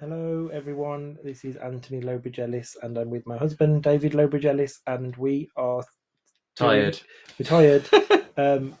Hello, everyone. This is Antony Lowbridge Ellis, and I'm with my husband, David Lowbridge Ellis, and we are Tired. We're tired, um,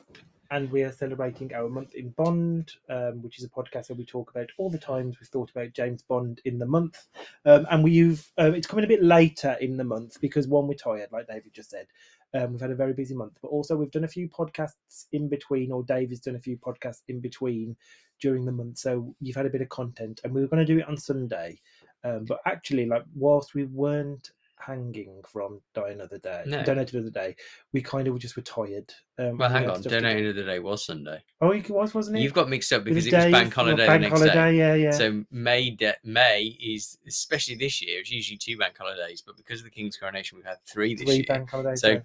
and we are celebrating our month in Bond, um, which is a podcast where we talk about all the times we've thought about James Bond in the month. Um, and we've um, it's coming a bit later in the month because one, we're tired, like David just said. Um, we've had a very busy month, but also we've done a few podcasts in between, or David's done a few podcasts in between during the month. So you've had a bit of content, and we were going to do it on Sunday. Um, but actually, like whilst we weren't hanging from Die Another Day, No. Die Another Day, we kind of just were tired. Um, Well, we hang on. stuff Don't to know end of the day was Sunday. Oh, it was, wasn't it? You've got mixed up because was it was bank holiday bank the next holiday, day. yeah, yeah. So May de- May is especially this year. It's usually two bank holidays, but because of the King's coronation, we've had three this three year. bank holidays. So yeah.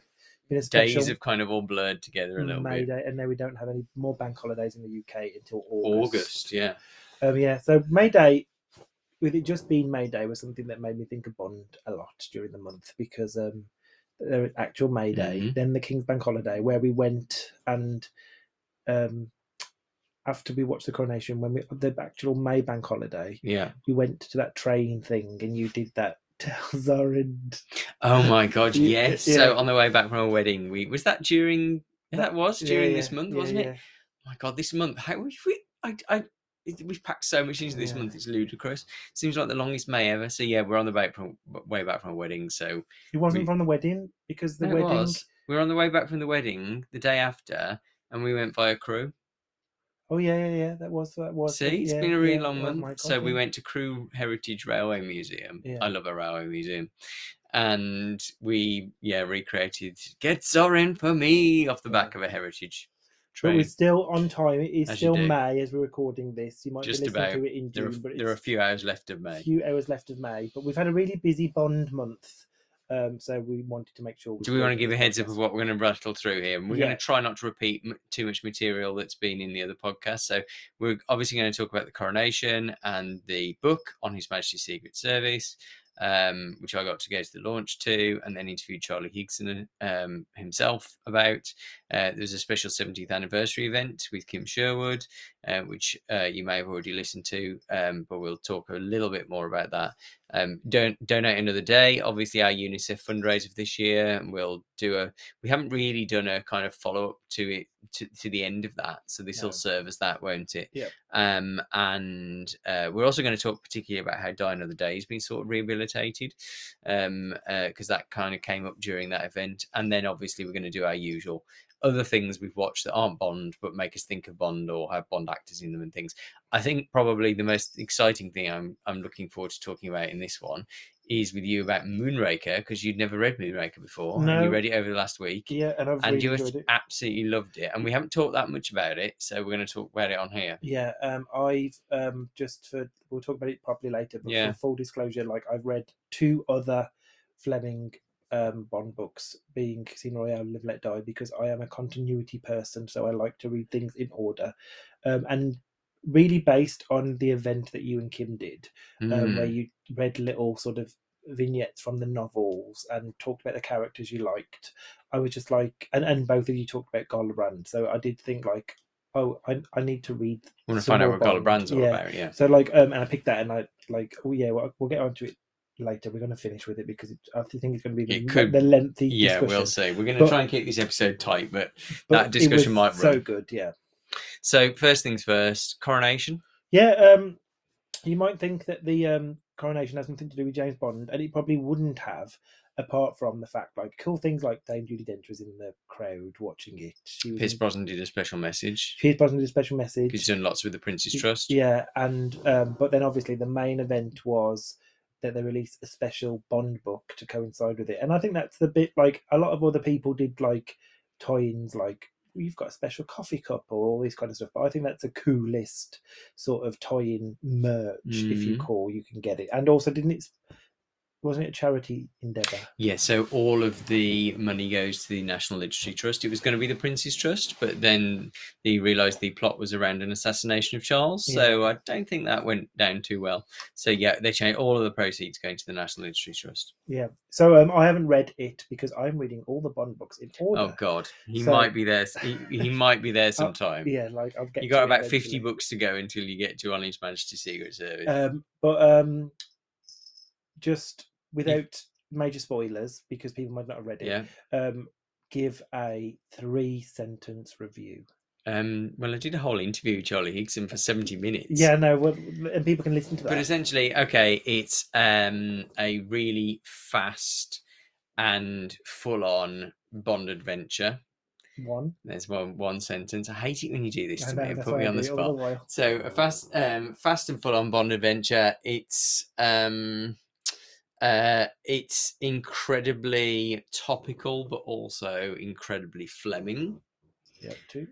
Days have kind of all blurred together a little May bit. Day, and then we don't have any more bank holidays in the UK until August. August, yeah. Um, yeah, so May Day, with it just being May Day, was something that made me think of Bond a lot during the month because um, there was actual May Day, Mhm. then the King's Bank Holiday, where we went and um, after we watched the coronation, when we the actual May Bank Holiday, Yeah. we went to that train thing and you did that tell Zorin. Oh my God, yes. yeah. So on the way back from a wedding, we was that during. That- That was during yeah, this month, wasn't it? Oh my god, this month! How we, we I, I we've packed so much into this month. It's ludicrous. Seems like the longest May ever. So yeah, we're on the way back from way back from a wedding. So It wasn't We- from the wedding because the No, wedding. was. we were on the way back from the wedding the day after, and we went via Crewe. Oh yeah, yeah, yeah. That was that was. See, it's yeah, been a really yeah, long oh month. so we went to Crewe Heritage Railway Museum. Yeah. I love a railway museum. And we, yeah, recreated "Get Zorin for Me" off the back of a heritage Train. But we're still on time. It is As still. May as we're recording this. You might Just be listening about. to it in There are, June, but there are a few hours left of May. a few hours left of May. But we've had a really busy Bond month, um, so we wanted to make sure. Do we want to give a heads up of what we're going to rattle through here? And we're Yeah. going to try not to repeat m- too much material that's been in the other podcast. So we're obviously going to talk about the coronation and the book on His Majesty's Secret Service, um, which I got to go to the launch to, and then interviewed Charlie Higson um, himself about. Uh, there's a special 70th anniversary event with Kim Sherwood, uh, which uh, you may have already listened to, um, but we'll talk a little bit more about that. Um, don't donate another day. Obviously, our UNICEF fundraiser this year, and we'll do a. We haven't really done a kind of follow up to it to, to the end of that, so this No. will serve as that, won't it? Yep. Um, and uh, we're also going to talk particularly about how Die Another Day has been sort of rehabilitated, um, because that kind of came up during that event, and then obviously we're going to do our usual other things we've watched that aren't Bond but make us think of Bond or have Bond actors in them and things. I think probably the most exciting thing I'm I'm looking forward to talking about in this one is with you about Moonraker because you'd never read Moonraker before. and you read it over the last week. Yeah, and I've And really you absolutely loved it, and we haven't talked that much about it, so we're going to talk about it on here. Yeah, um, I've um, just for we'll talk about it properly later. But Yeah. for full disclosure, like I've read two other Fleming um, Bond books, being Casino Royale, Live Let Die, because I am a continuity person, so I like to read things in order, um, and really based on the event that you and Kim did, um, where Mm. you read little sort of vignettes from the novels and talked about the characters you liked. I was just like, and, and both of you talked about Garland, so I did think like, oh, I, I need to read. I want to find out what Gala Bond. Brand's all Yeah. about, yeah. So like, um, and I picked that, and I like, oh yeah, well, we'll get onto it later. We're going to finish with it because it, I think it's going to be the, could- the lengthy Yeah, discussion. we'll see. We're going to But- try and keep this episode tight, but But that discussion might so good, yeah. so first things first, coronation. Yeah, um, you might think that the um, coronation has nothing to do with James Bond, and it probably wouldn't have, apart from the fact like cool things like Dame Judi Dench was in the crowd watching it. She was Pierce in, Brosnan did a special message. Pierce Brosnan did a special message. He's done lots with the Prince's Trust. Yeah, and um, but then obviously the main event was that they release a special Bond book to coincide with it, and I think that's the bit like a lot of other people did like tie-ins like you've got a special coffee cup or all this kind of stuff. But I think that's a coolest sort of toy in merch if you Mhm. call you can get it, and also didn't it wasn't it a charity endeavour? Yeah, so all of the money goes to the National Literacy Trust. It was going to be the Prince's Trust, but then they realised the plot was around an assassination of Charles. So I don't think that went down too well. So yeah, they changed all of the proceeds going to the National Literacy Trust. Yeah. So um, I haven't read it because I'm reading all the Bond books in order. Oh God, he So- might be there. He, he might be there sometime. Yeah, like I'll get. You got about fifty books to go until you get to On His Majesty's Secret Service. Um, but um, just without major spoilers, because people might not have read it. yeah. Um, give a three sentence review. Um, well, I did a whole interview with Charlie Higson for seventy minutes. Yeah, no, well, and people can listen to that. But essentially, okay, it's um, a really fast and full-on Bond adventure. One. There's one one sentence. I hate it when you do this to know, me and put me on the do it all spot. while. So a fast, um, fast and full-on Bond adventure. It's um, uh, it's incredibly topical, but also incredibly Fleming. Yeah, two.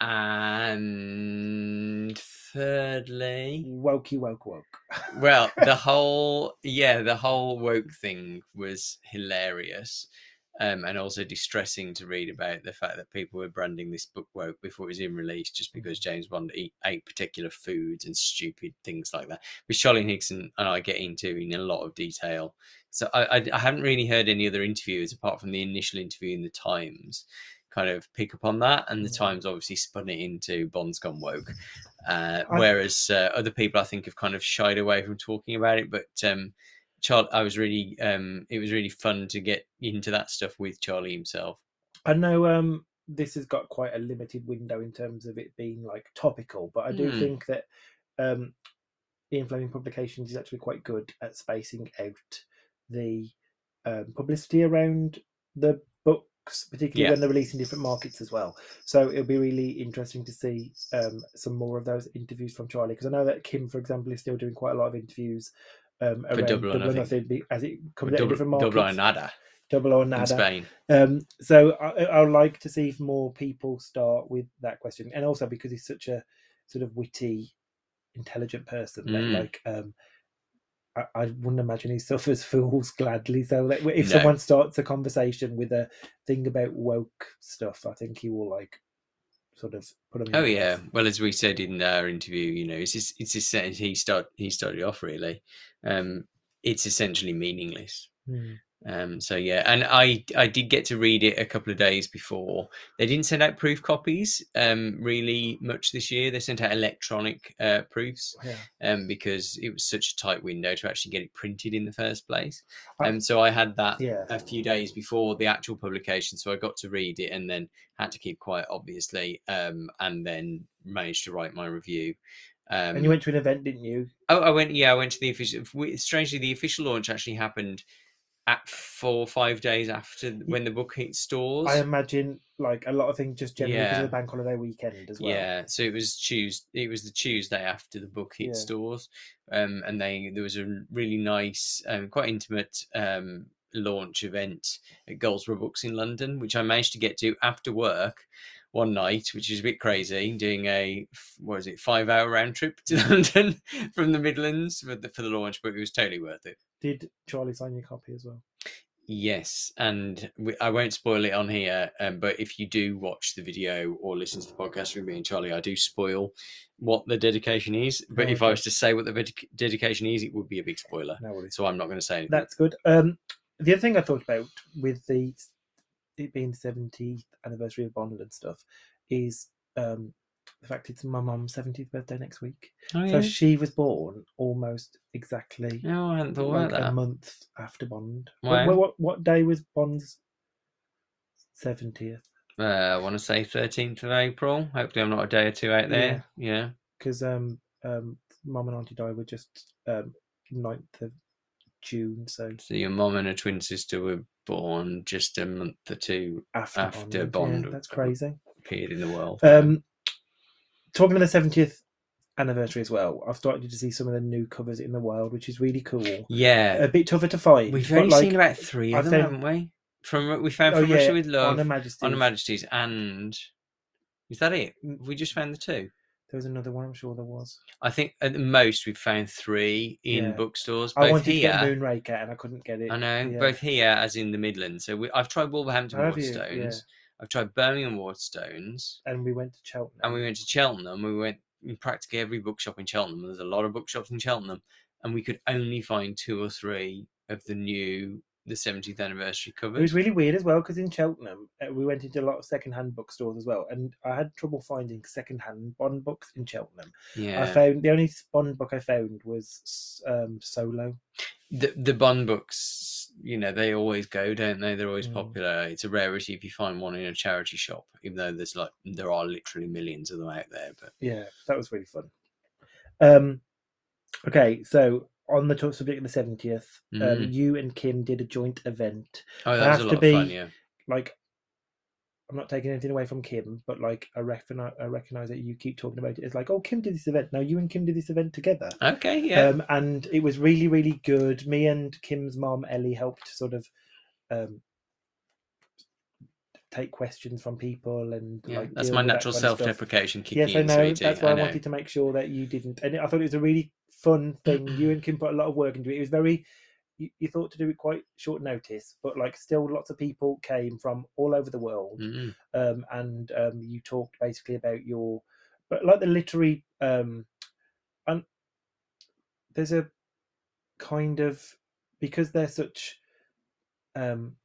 And thirdly, Wokey woke woke. well, the whole yeah, the whole woke thing was hilarious. Um, and also distressing to read about the fact that people were branding this book woke before it was in release just because James Bond eat, ate particular foods and stupid things like that, which Charlie Higson and I get into in a lot of detail. So I, I, I haven't really heard any other interviews apart from the initial interview in the Times kind of pick up on that, and the Mm. Times obviously spun it into Bond's gone woke. Uh, whereas uh, other people, I think, have kind of shied away from talking about it. But um, Charlie, I was really, um, it was really fun to get into that stuff with Charlie himself. I know um this has got quite a limited window in terms of it being like topical, but I do Hmm. think that um Ian Fleming Publications is actually quite good at spacing out the um, publicity around the books, particularly Yeah. when they're released in different markets as well. So it'll be really interesting to see um, some more of those interviews from Charlie because I know that Kim, for example, is still doing quite a lot of interviews um, around Double or Double or Nothing. Nothing as it comes out different markets. double or nada Double or in Spain. Um, so I, I would like to see if more people start with that question, and also because he's such a sort of witty, intelligent person, that Mm. like um, I, I wouldn't imagine he suffers fools gladly. So that if No. someone starts a conversation with a thing about woke stuff, I think he will like sort of put him. Oh yeah. Well, as we said in our interview, you know, it's just, it's just, he start he started off really. Um, it's essentially meaningless. Hmm. Um, so yeah, and I I did get to read it a couple of days before. They didn't send out proof copies um, really much this year. They sent out electronic uh, proofs Yeah. um, because it was such a tight window to actually get it printed in the first place. And so I had that Yeah. a few days before the actual publication, so I got to read it and then had to keep quiet, obviously, um, and then managed to write my review. Um, and you went to an event, didn't you? Oh, I went. Yeah, I went to the official. Strangely, the official launch actually happened at four or five days after when the book hit stores. I imagine like a lot of things just generally because of the bank holiday weekend as well. Yeah, so it was Tuesday. It was the Tuesday after the book hit Yeah. stores, um, and they there was a really nice, um, quite intimate um, launch event at Goldsborough Books in London, which I managed to get to after work one night, which is a bit crazy. Doing a what is it, five hour round trip to London from the Midlands for the for the launch, but it was totally worth it. Did Charlie sign your copy as well? Yes, and we, I won't spoil it on here, um, but if you do watch the video or listen to the podcast with me and Charlie, I do spoil what the dedication is. But if I was to say what the dedic- dedication is, it would be a big spoiler. No worries. So I'm not going to say anything. That's good. Um, the other thing I thought about with the it being the seventieth anniversary of Bond and stuff is um, the fact it's my mum's seventieth birthday next week. oh, So she was born almost exactly No, I hadn't thought like about a that. month after Bond. Wh- What, what what day was Bond's seventieth? Uh, I want to say 13th of April. Hopefully, I'm not a day or two out there. Yeah. Because um um mum and auntie died were just um 9th of June, so So your mum and her twin sister were born just a month or two after, After Bond. Bond Yeah, that's crazy. appeared in the world. Um, talking of the seventieth anniversary as well, I've started to see some of the new covers in the world, which is really cool. yeah. A bit tougher to find. We've only like, seen about three of them, think- haven't we? From we found oh, from yeah, Russia with Love, Honor Majesty. Honor Majesties, and is that it? We just found the two? There was another one. I'm sure there was. I think at the most we've found three in Yeah. bookstores. I wanted here, to get Moonraker and I couldn't get it. I know, Yeah. both here as in the Midlands. So we, I've tried Wolverhampton Have you? Waterstones. Yeah. I've tried Birmingham Waterstones, And we went to Cheltenham. and we went to Cheltenham. We went in practically every bookshop in Cheltenham. There's a lot of bookshops in Cheltenham, and we could only find two or three of the new the 70th anniversary cover. It was really weird as well because in Cheltenham uh, we went into a lot of second-hand bookstores as well, and I had trouble finding second-hand Bond books in Cheltenham. yeah, I found the only Bond book I found was um, Solo. the the Bond books, you know, they always go, don't they? They're always Mm. popular. It's a rarity if you find one in a charity shop, even though there's like there are literally millions of them out there. But Yeah, that was really fun. Um, okay, so on the subject of the seventieth, um, Mhm. you and Kim did a joint event. oh, that was a lot of fun. be- Yeah, Like, I'm not taking anything away from Kim, but like I recognize, I recognize that you keep talking about it. It's like, oh, Kim did this event. Now you and Kim did this event together. okay, yeah, Um, and it was really, really good. Me and Kim's mom Ellie helped sort of um, take questions from people and yeah. like That's my that natural of self-deprecation kicking Yes, I know. sweetie. That's why I, know. wanted to make sure that you didn't. And I thought it was a really fun thing. you and Kim put a lot of work into it. It was very. You, you thought to do it quite short notice, but like still, lots of people came from all over the world, Mm, um, and um, you talked basically about your, but like the literary, um, and there's a kind of because they're such, um,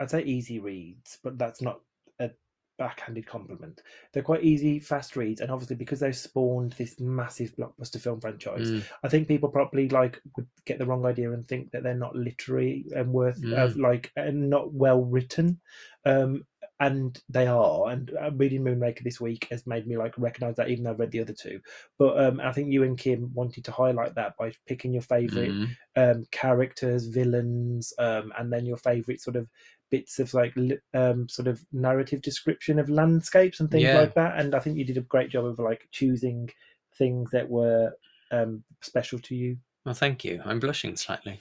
I'd say easy reads, but that's not a backhanded compliment. They're quite easy, fast reads, and obviously because they've spawned this massive blockbuster film franchise, mm, I think people probably like would get the wrong idea and think that they're not literary and worth of like and not well written. Um, and they are. And uh, reading Moonraker this week has made me like recognize that, even though I've read the other two. But um, I think you and Kim wanted to highlight that by picking your favorite mm. um, characters, villains, um, and then your favorite sort of bits of like um, sort of narrative description of landscapes and things Yeah. like that. And I think you did a great job of like choosing things that were um, special to you. Well, thank you. I'm blushing slightly.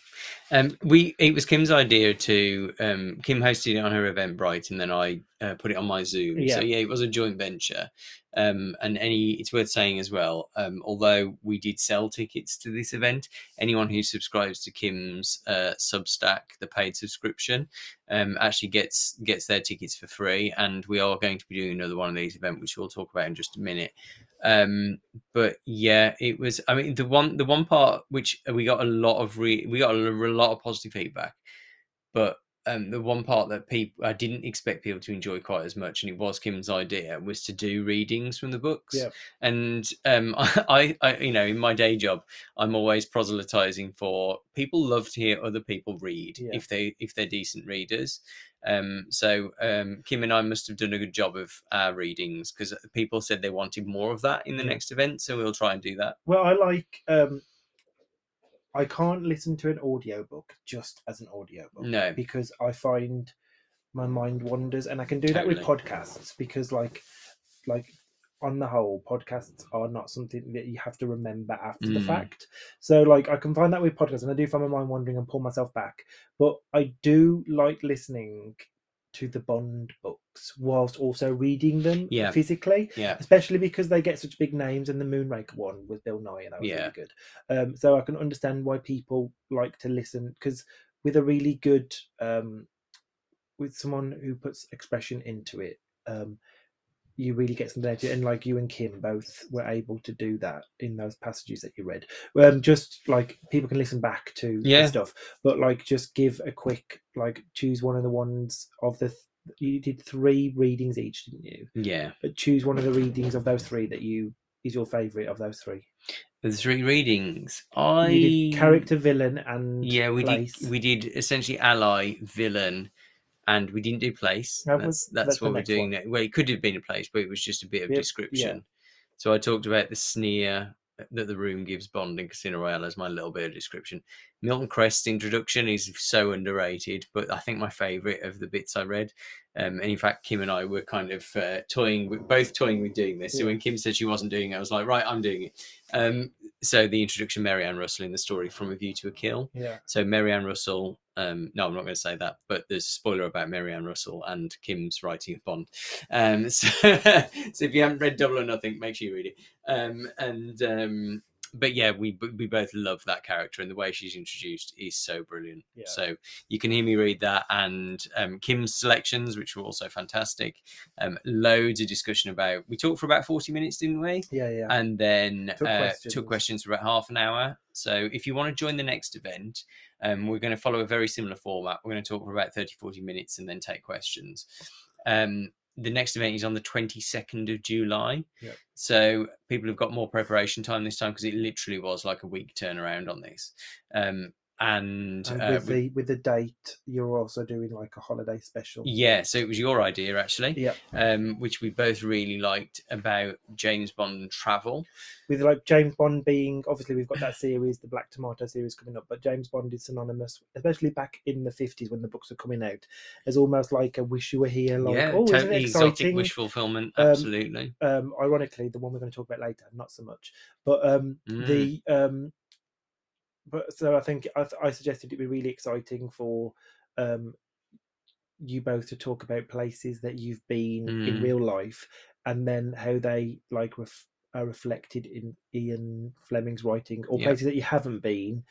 Um, we it was Kim's idea to um, Kim hosted it on her event, Eventbrite, and then I uh, put it on my Zoom. Yeah. So yeah, it was a joint venture. Um, and any it's worth saying as well. Um, although we did sell tickets to this event, anyone who subscribes to Kim's uh, Substack, the paid subscription, um, actually gets gets their tickets for free. And we are going to be doing another one of these events, which we'll talk about in just a minute. Um, but yeah, it was. I mean, the one the one part which we got a lot of re, we got a lot of positive feedback, but um, the one part that people I didn't expect people to enjoy quite as much, and it was Kim's idea, was to do readings from the books. Yeah. And um, I, I, you know, in my day job, I'm always proselytizing for people love to hear other people read Yeah. if they if they're decent readers. Um, so um, Kim and I must have done a good job of our readings because people said they wanted more of that in the Yeah. next event, so we'll try and do that. Well, I like. Um, I can't listen to an audiobook just as an audiobook. No. because I find my mind wanders, and I can do that with podcasts because, like, like on the whole, podcasts are not something that you have to remember after the Mm. fact. So, like, I can find that with podcasts, and I do find my mind wandering and pull myself back. But I do like listening to the Bond books whilst also reading them Yeah. physically Yeah, especially because they get such big names and the moonraker one with Bill Nighy and that was Yeah. really good um so i can understand why people like to listen because with a really good um with someone who puts expression into it um you really get of it and like you and kim both were able to do that in those passages that you read um just like people can listen back to Yeah. stuff but like just give a quick like choose one of the ones of the th- you did three readings each didn't you yeah. but choose one of the readings of those three that you is your favorite of those three. The three readings. I You did character, villain, and Yeah, we place. did. We did essentially ally, villain, and we didn't do place. That That's was- that's, that's what we're doing. one. now. Well, it could have been a place, but it was just a bit of Yep, yeah. description. So I talked about the sneer that the room gives Bond in Casino Royale as my little bit of description. Milton Krest's introduction is so underrated, but I think my favourite of the bits I read Um, and in fact, Kim and I were kind of uh, toying, with, both toying with doing this. So Yeah. when Kim said she wasn't doing it, I was like, right, I'm doing it. Um, so the introduction, Marianne Russell in the story from A View to a Kill. Yeah. So Marianne Russell, um, no, I'm not going to say that, but there's a spoiler about Marianne Russell and Kim's writing of Bond. Um, so, so if you haven't read Double or Nothing, make sure you read it. Um, and um, but yeah, we we both love that character, and the way she's introduced is so brilliant. Yeah. So you can hear me read that, and um, Kim's selections, which were also fantastic. Um, loads of discussion about. We talked for about forty minutes, didn't we? Yeah. Yeah. and then Took uh, questions. took questions for about half an hour. So if you want to join the next event, um, we're going to follow a very similar format. We're going to talk for about 30, 40 minutes and then take questions. Um, the next event is on the 22nd of July. Yep. So people have got more preparation time this time because it literally was like a week turnaround on this. Um, and and uh, with we- the with the date, you're also doing like a holiday special. yeah, so it was your idea actually, Yeah. um, which we both really liked about James Bond travel. with like James Bond being obviously we've got that series, the Black Tomato series coming up, but James Bond is synonymous, especially back in the fifties when the books were coming out, as almost like a wish you were here, like yeah, oh, totally exotic wish fulfillment. Um, Absolutely. Um, ironically, the one we're going to talk about later, not so much, but um, Mm. the um, but so I think I, I suggested it'd be really exciting for um you both to talk about places that you've been in Mm. real life and then how they like ref- are reflected in Ian Fleming's writing or Yeah. places that you haven't been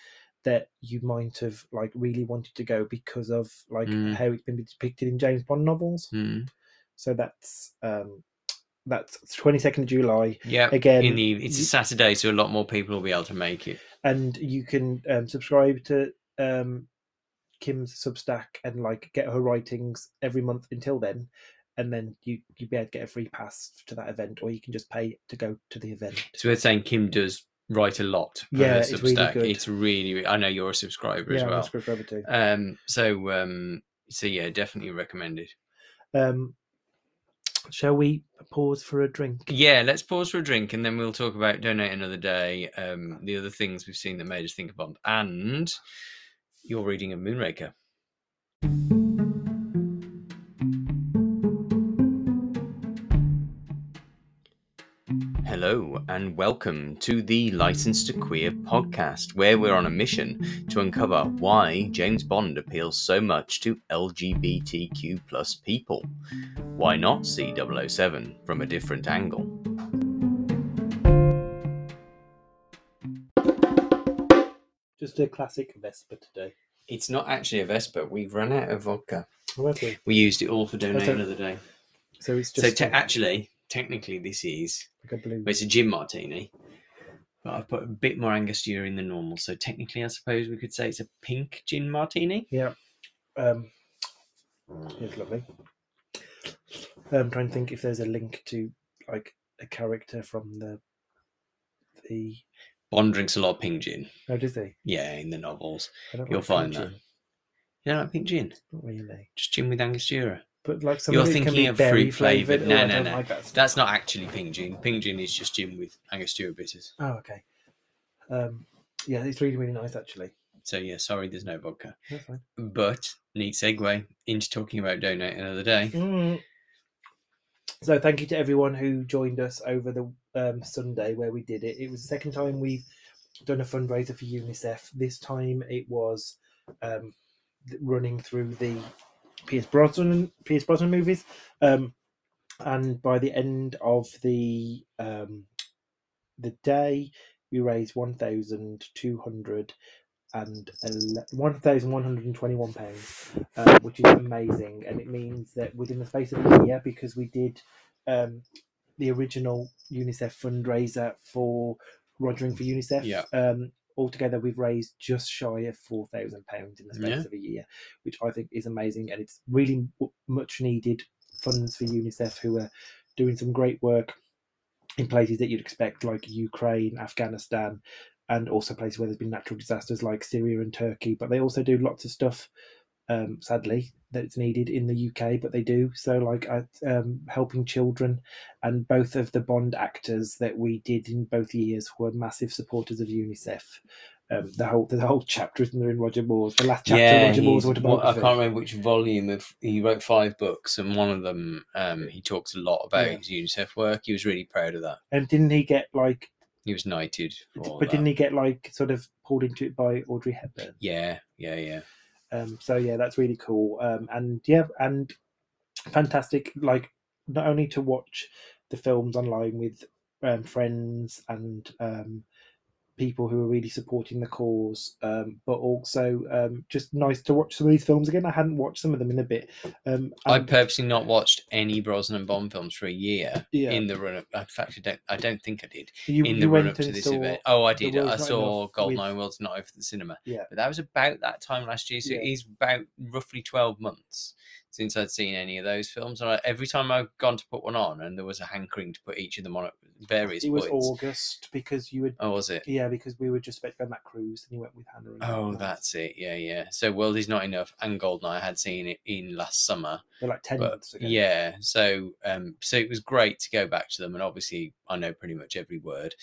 that you might have like really wanted to go because of like Mm. how it's been depicted in James Bond novels. Mm. So that's um that's 22nd of July Yeah. again in the it's a Saturday, so a lot more people will be able to make it. and you can um, subscribe to um, Kim's Substack and like get her writings every month until then, and then you you be able to get a free pass to that event, or you can just pay to go to the event. So we're saying Kim does write a lot. Yeah, it's really Substack. good. It's really. I know you're a subscriber as yeah, well. I'll subscribe over too. Um. So um. So yeah, definitely recommended. Um, shall we pause for a drink? Yeah, let's pause for a drink and then we'll talk about donate another day. Um, the other things we've seen that made us think of Bond, and your reading of Moonraker. Hello, and welcome to the License to Queer podcast, where we're on a mission to uncover why James Bond appeals so much to LGBTQ plus people. Why not see 007 from a different angle? Just a classic Vesper today. It's not actually a Vesper. We've run out of vodka. However, We used it all for donate Okay. another day. so it's So just te- a- actually, technically, this is like a blue. well, it's a gin martini, but I've put a bit more Angostura in than normal. So technically, I suppose we could say it's a pink gin martini. Yeah. Um, it's lovely. I'm trying to think if there's a link to like a character from the the. Bond drinks a lot of pink gin. Oh, does he? Yeah, in the novels, I don't you'll like find that. gin, You don't like pink gin? Not really. Just gin with Angostura. But like some You're of it can thinking of fruit flavoured. No, no, no. like that. That's not actually pink gin. Pink gin is just gin with Angostura bitters. Oh, okay. Um, yeah, it's really really nice actually. So yeah, sorry, there's no vodka. That's fine. But neat segue into talking about donate another day. Mm. So thank you to everyone who joined us over the um, Sunday where we did it. It was the second time we've done a fundraiser for UNICEF. This time it was um, running through the Pierce Brosnan Pierce Brosnan movies, um, and by the end of the um, the day, we raised one thousand two hundred and one thousand one hundred and twenty-one pounds, uh, which is amazing, and it means that within the space of a year, because we did um, the original UNICEF fundraiser for Rogering for UNICEF, Yeah. um, altogether we've raised just shy of four thousand pounds in the space Yeah. of a year, which I think is amazing, and it's really much needed funds for UNICEF, who are doing some great work in places that you'd expect, like Ukraine, Afghanistan, and also places where there's been natural disasters like Syria and Turkey. But they also do lots of stuff um, sadly, that it's needed in the UK, but they do. So, like, um, helping children, and both of the Bond actors that we did in both years were massive supporters of UNICEF. Um, the whole the whole chapter is in there in Roger Moore's. The last chapter, of Roger Moore's what- I can't remember which volume of. He wrote five books, and one of them, um, he talks a lot about Yeah. his UNICEF work. He was really proud of that. And didn't he get like? He was knighted. But didn't he get like sort of pulled into it by Audrey Hepburn? Yeah, yeah, yeah. Um, so yeah, that's really cool. Um, and yeah, and fantastic. Like not only to watch the films online with um, friends and um, people who are really supporting the cause, um, but also um, just nice to watch some of these films again. I hadn't watched some of them in a bit. Um, I purposely not watched any Brosnan Bond films for a year yeah, in the run up. In fact, I don't. I don't think I did you, in the run up to this event. Oh, I did. I saw Goldeneye World's not over the cinema. Yeah. but that was about that time last year. So Yeah. it is about roughly twelve months since I'd seen any of those films. And I, every time I've gone to put one on, and there was a hankering to put each of them on at various It was points. August because you would. Oh, was it? Yeah, because we were just about to go on that cruise, and you went with Hannah. And Oh, that's it. Yeah, yeah. So World is Not Enough and Goldeneye I had seen it in last summer. They're like ten but months ago. yeah so um so it was great to go back to them and obviously i know pretty much every word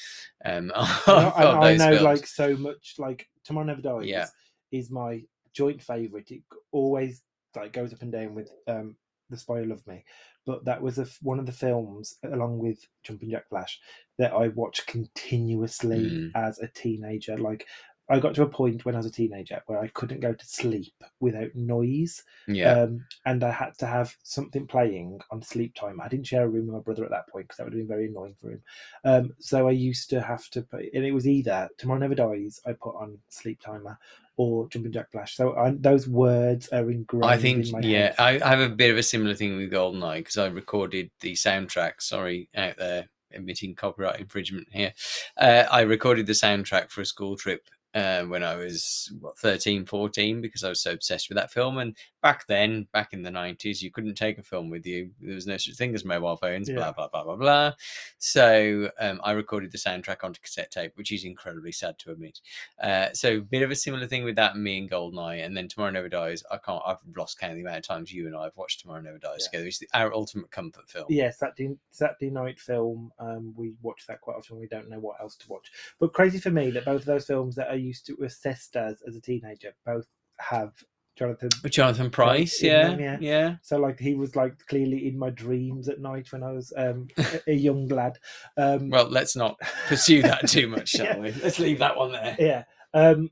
um of, And I, and I those know films. like so much. Like Tomorrow Never Dies Yeah. is my joint favorite. It always like goes up and down with um The Spy Who Loved Me, but that was a one of the films along with Jumping Jack Flash that I watched continuously Mm. as a teenager. Like I got to a point when I was a teenager where I couldn't go to sleep without noise. yeah Um, and I had to have something playing on sleep time. I didn't share a room with my brother at that point because that would have been very annoying for him. Um, so I used to have to put, and it was either Tomorrow Never Dies, I put on Sleep Timer, or Jumping Jack Flash. So I, those words are ingrained I think in yeah. I, I have a bit of a similar thing with Goldeneye because I recorded the soundtrack. Sorry, out there admitting copyright infringement here. Uh, I recorded the soundtrack for a school trip uh, when I was what 13, 14 because I was so obsessed with that film. And back then, back in the nineties, you couldn't take a film with you. There was no such thing as mobile phones. Yeah. Blah blah blah blah blah. So um, I recorded the soundtrack onto cassette tape, which is incredibly sad to admit. Uh, so a bit of a similar thing with that, me and Goldeneye, and then Tomorrow Never Dies. I can't. I've lost count of the amount of times you and I have watched Tomorrow Never Dies Yeah. together. It's the, our ultimate comfort film. Yeah, Saturday, Saturday night film. Um, we watch that quite often. We don't know what else to watch. But crazy for me that both of those films that I used to assessed as as a teenager both have Jonathan Jonathan Pryce, yeah, them, yeah, yeah. So like he was like clearly in my dreams at night when I was um, a- a young lad. Um, Well, let's not pursue that too much, shall Yeah. we? Let's leave that one there. yeah. Um,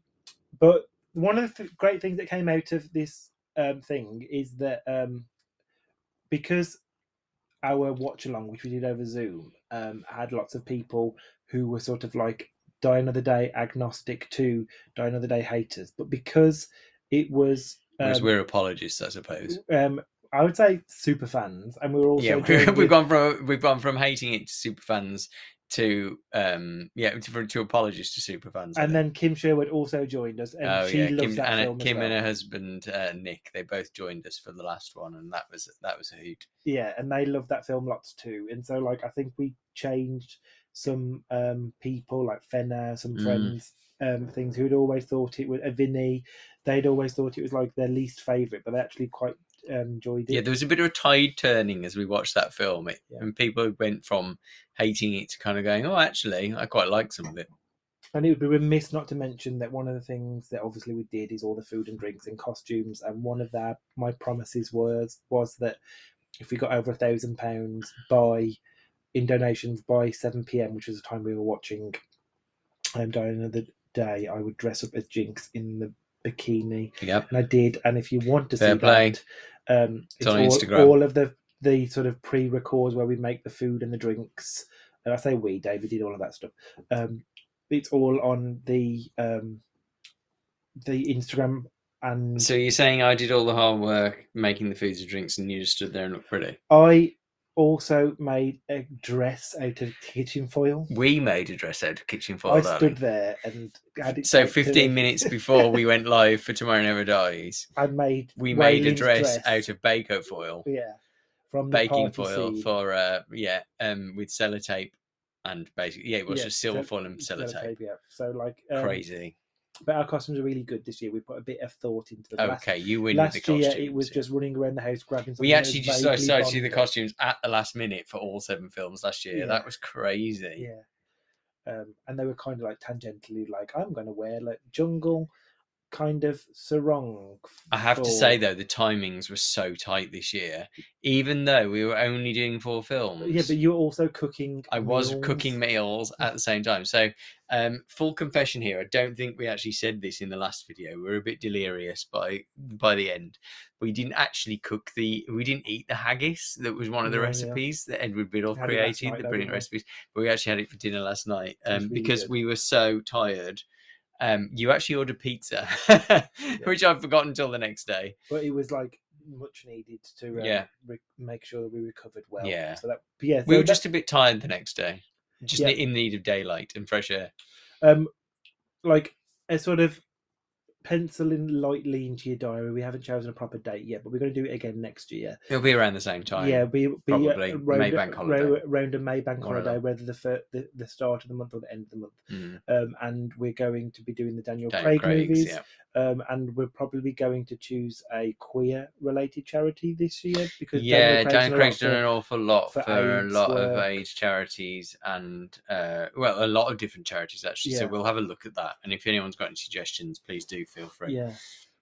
but one of the great things that came out of this um, thing is that um, because our watch along, which we did over Zoom, um, had lots of people who were sort of like die another day agnostic to die another day haters, but because it was. Um, we're apologists, I suppose. um, I would say super fans, and we were also yeah, joined we've with- gone from we've gone from hating it to super fans to um yeah to, to apologists to super fans. And then Kim Sherwood also joined us, and oh she yeah, loves Kim, that and, film as Kim and her husband uh, Nick, they both joined us for the last one, and that was that was a hoot. yeah, and they love that film lots too. And so, like, I think we changed some um people, like Fenner, some Mm. friends, um, things who'd always thought it was a Vinny. They'd always thought it was like their least favorite, but they actually quite um, enjoyed it. Yeah, there was a bit of a tide turning as we watched that film, it, Yeah. and people went from hating it to kind of going, "Oh, actually, I quite like some of it." And it would be remiss not to mention that one of the things that obviously we did is all the food and drinks and costumes. And one of that, my promises was was that if we got over a thousand pounds by in donations by seven pm, which was the time we were watching um, Die Another Day, I would dress up as Jinx in the bikini, Yep. and I did. And if you want to Fair see play. that, um, it's, on all, Instagram. all of the the sort of pre-records where we make the food and the drinks. And I say we, David did all of that stuff. Um, it's all on the um, the Instagram and So you're saying I did all the hard work making the foods and drinks, and you just stood there and looked pretty? I also made a dress out of kitchen foil. We made a dress out of kitchen foil. I stood there and had it So 15 minutes before we went live for Tomorrow Never Dies, I made we made a Wai Lin's dress, out of bako foil, yeah from baking foil for uh yeah, um with sellotape and basically yeah, it was Yeah, just silver so- foil and sellotape. Yeah, so like um, Crazy. But our costumes are really good this year. We put a bit of thought into them. Last- Okay, you win Last, the year it was just running around the house grabbing. We actually just started to see the costumes at the last minute for all seven films last year. Yeah. That was crazy. Yeah. Um, and they were kind of like tangentially like, I'm going to wear like jungle kind of sarong. I have to say though, the timings were so tight this year. Even though we were only doing four films, Yeah, but you were also cooking. I was cooking meals at the same time. So, um, full confession here. I don't think we actually said this in the last video. We were a bit delirious by by the end. We didn't actually cook the. We didn't eat the haggis. That was one of the Yeah, yeah. recipes that Edward Biddulph Had it last created. night The brilliant recipes. But we actually had it for dinner last night um, really because good. we were so tired. Um, you actually ordered pizza, which I'd forgotten until the next day. But it was like much needed to um, Yeah. re- make sure that we recovered well. Yeah. So that, yeah. We were that- just a bit tired the next day, just Yeah. in need of daylight and fresh air. um, like a sort of pencil in lightly into your diary. We haven't chosen a proper date yet, but we're going to do it again next year. It'll be around the same time. yeah, be, be probably. uh, May bank holiday. round, round a May bank One holiday, whether the, fir- the the start of the month or the end of the month. Mm. Um, and we're going to be doing the Daniel, Daniel Craig Craig's, movies. yeah. Um, and we're probably going to choose a queer related charity this year because Yeah, Dan Craig's done an awful lot for for, a lot of work. AIDS charities and, uh, well, a lot of different charities actually. So we'll have a look at that. And if anyone's got any suggestions, please do feel free. Yeah.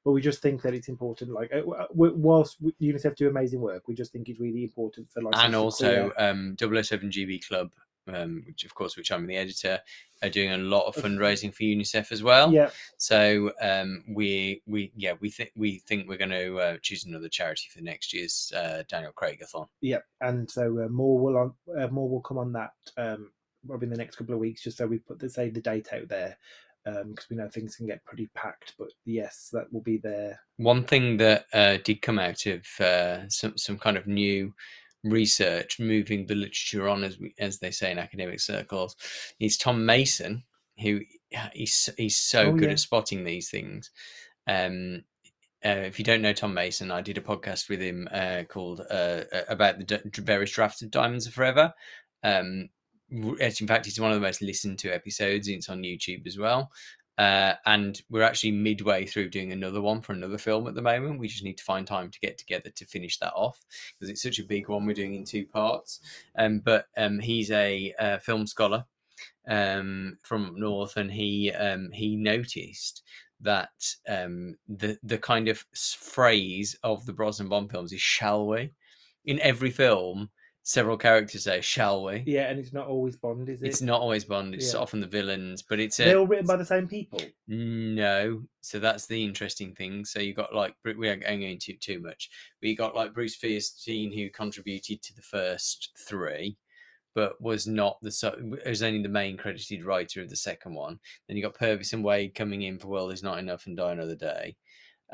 But we just think that it's important. Like, uh, w- whilst UNICEF do amazing work, we just think it's really important for like and also queer- um, 007 GB Club, um, which of course, which I'm the editor, are doing a lot of fundraising for UNICEF as well. yeah, So um, we we yeah we think we think we're going to uh, choose another charity for next year's uh, Daniel Craigathon. yeah, and so uh, more will on uh, more will come on that um, probably in the next couple of weeks. Just so we put the say the date out there because we know things can get pretty packed. But yes, that will be there. One thing that uh, did come out of uh, some some kind of new research, moving the literature on, as we, as they say in academic circles, is Tom Mason, who he's he's so Oh, good yeah. at spotting these things. Um, uh, if you don't know Tom Mason, I did a podcast with him uh, called uh, uh, about the d- various drafts of Diamonds Are Forever. Um, in fact, it's one of the most listened to episodes. It's on YouTube as well. Uh, and we're actually midway through doing another one for another film at the moment. We just need to find time to get together to finish that off because it's such a big one. We're doing in two parts. Um, but um, he's a, uh film scholar um, from up north, and he um, he noticed that um, the the kind of phrase of the Brosnan Bond films is "shall we." In every film, several characters say "shall we." Yeah, and it's not always Bond, is it? It's not always Bond. It's Yeah. often the villains, but it's a They're all written by the same people. no. So that's the interesting thing. So you got like we aren't going into too much, but you got like Bruce Feirstein who contributed to the first three, but was not the so was only the main credited writer of the second one. Then you got Purvis and Wade coming in for World Is Not Enough and Die Another Day.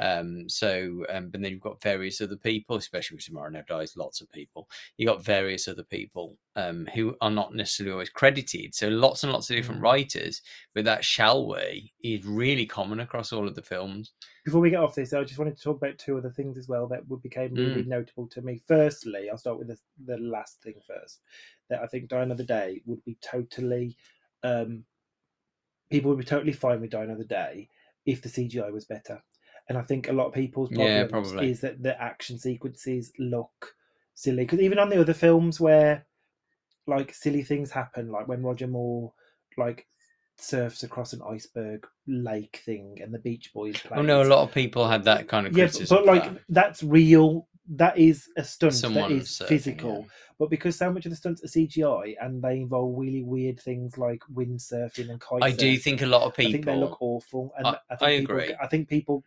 Um, so, um, but then you've got various other people, especially with Tomorrow Never Dies, lots of people. You got various other people um, who are not necessarily always credited. So, lots and lots of different Mm. writers. But that shall we is really common across all of the films. Before we get off this, I just wanted to talk about two other things as well that became really notable to me. Firstly, I'll start with the, the last thing first. That I think Die Another Day would be totally, um, people would be totally fine with Die Another Day if the CGI was better. And I think a lot of people's Yeah, problems probably. is that the action sequences look silly. Because even on the other films where like silly things happen, like when Roger Moore like surfs across an iceberg lake thing and the Beach Boys play. Oh no, a lot of people had that kind of yeah, criticism. but, but like that. that's real. That is a stunt. Someone that is surfing, physical. yeah. But because so much of the stunts are CGI and they involve really weird things like windsurfing and kite I do think a lot of people. I think they look awful. And I- I, think I people, agree. I think people,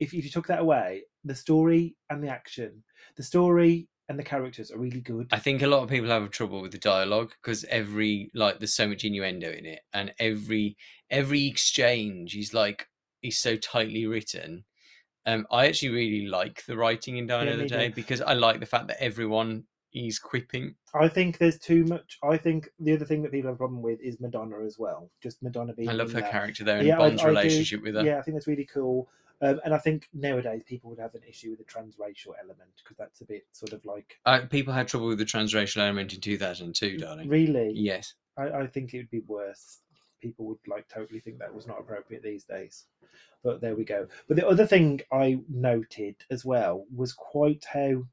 if if you took that away, the story and the action, the story and the characters are really good. I think a lot of people have trouble with the dialogue because every like there's so much innuendo in it, and every every exchange is like is so tightly written. Um, I actually really like the writing in Die Yeah, me Day too. because I like the fact that everyone is quipping. I think there's too much. I think the other thing that people have a problem with is Madonna as well. Just Madonna being. I love her that. character there and Yeah, I- Bond's I do. relationship with her. Yeah, I think that's really cool. Um, and I think nowadays people would have an issue with the transracial element because that's a bit sort of like Uh, people had trouble with the transracial element in 2002, darling. really. Yes. I, I think it would be worse. people would like totally think that was not appropriate these days. But there we go. But the other thing I noted as well was quite how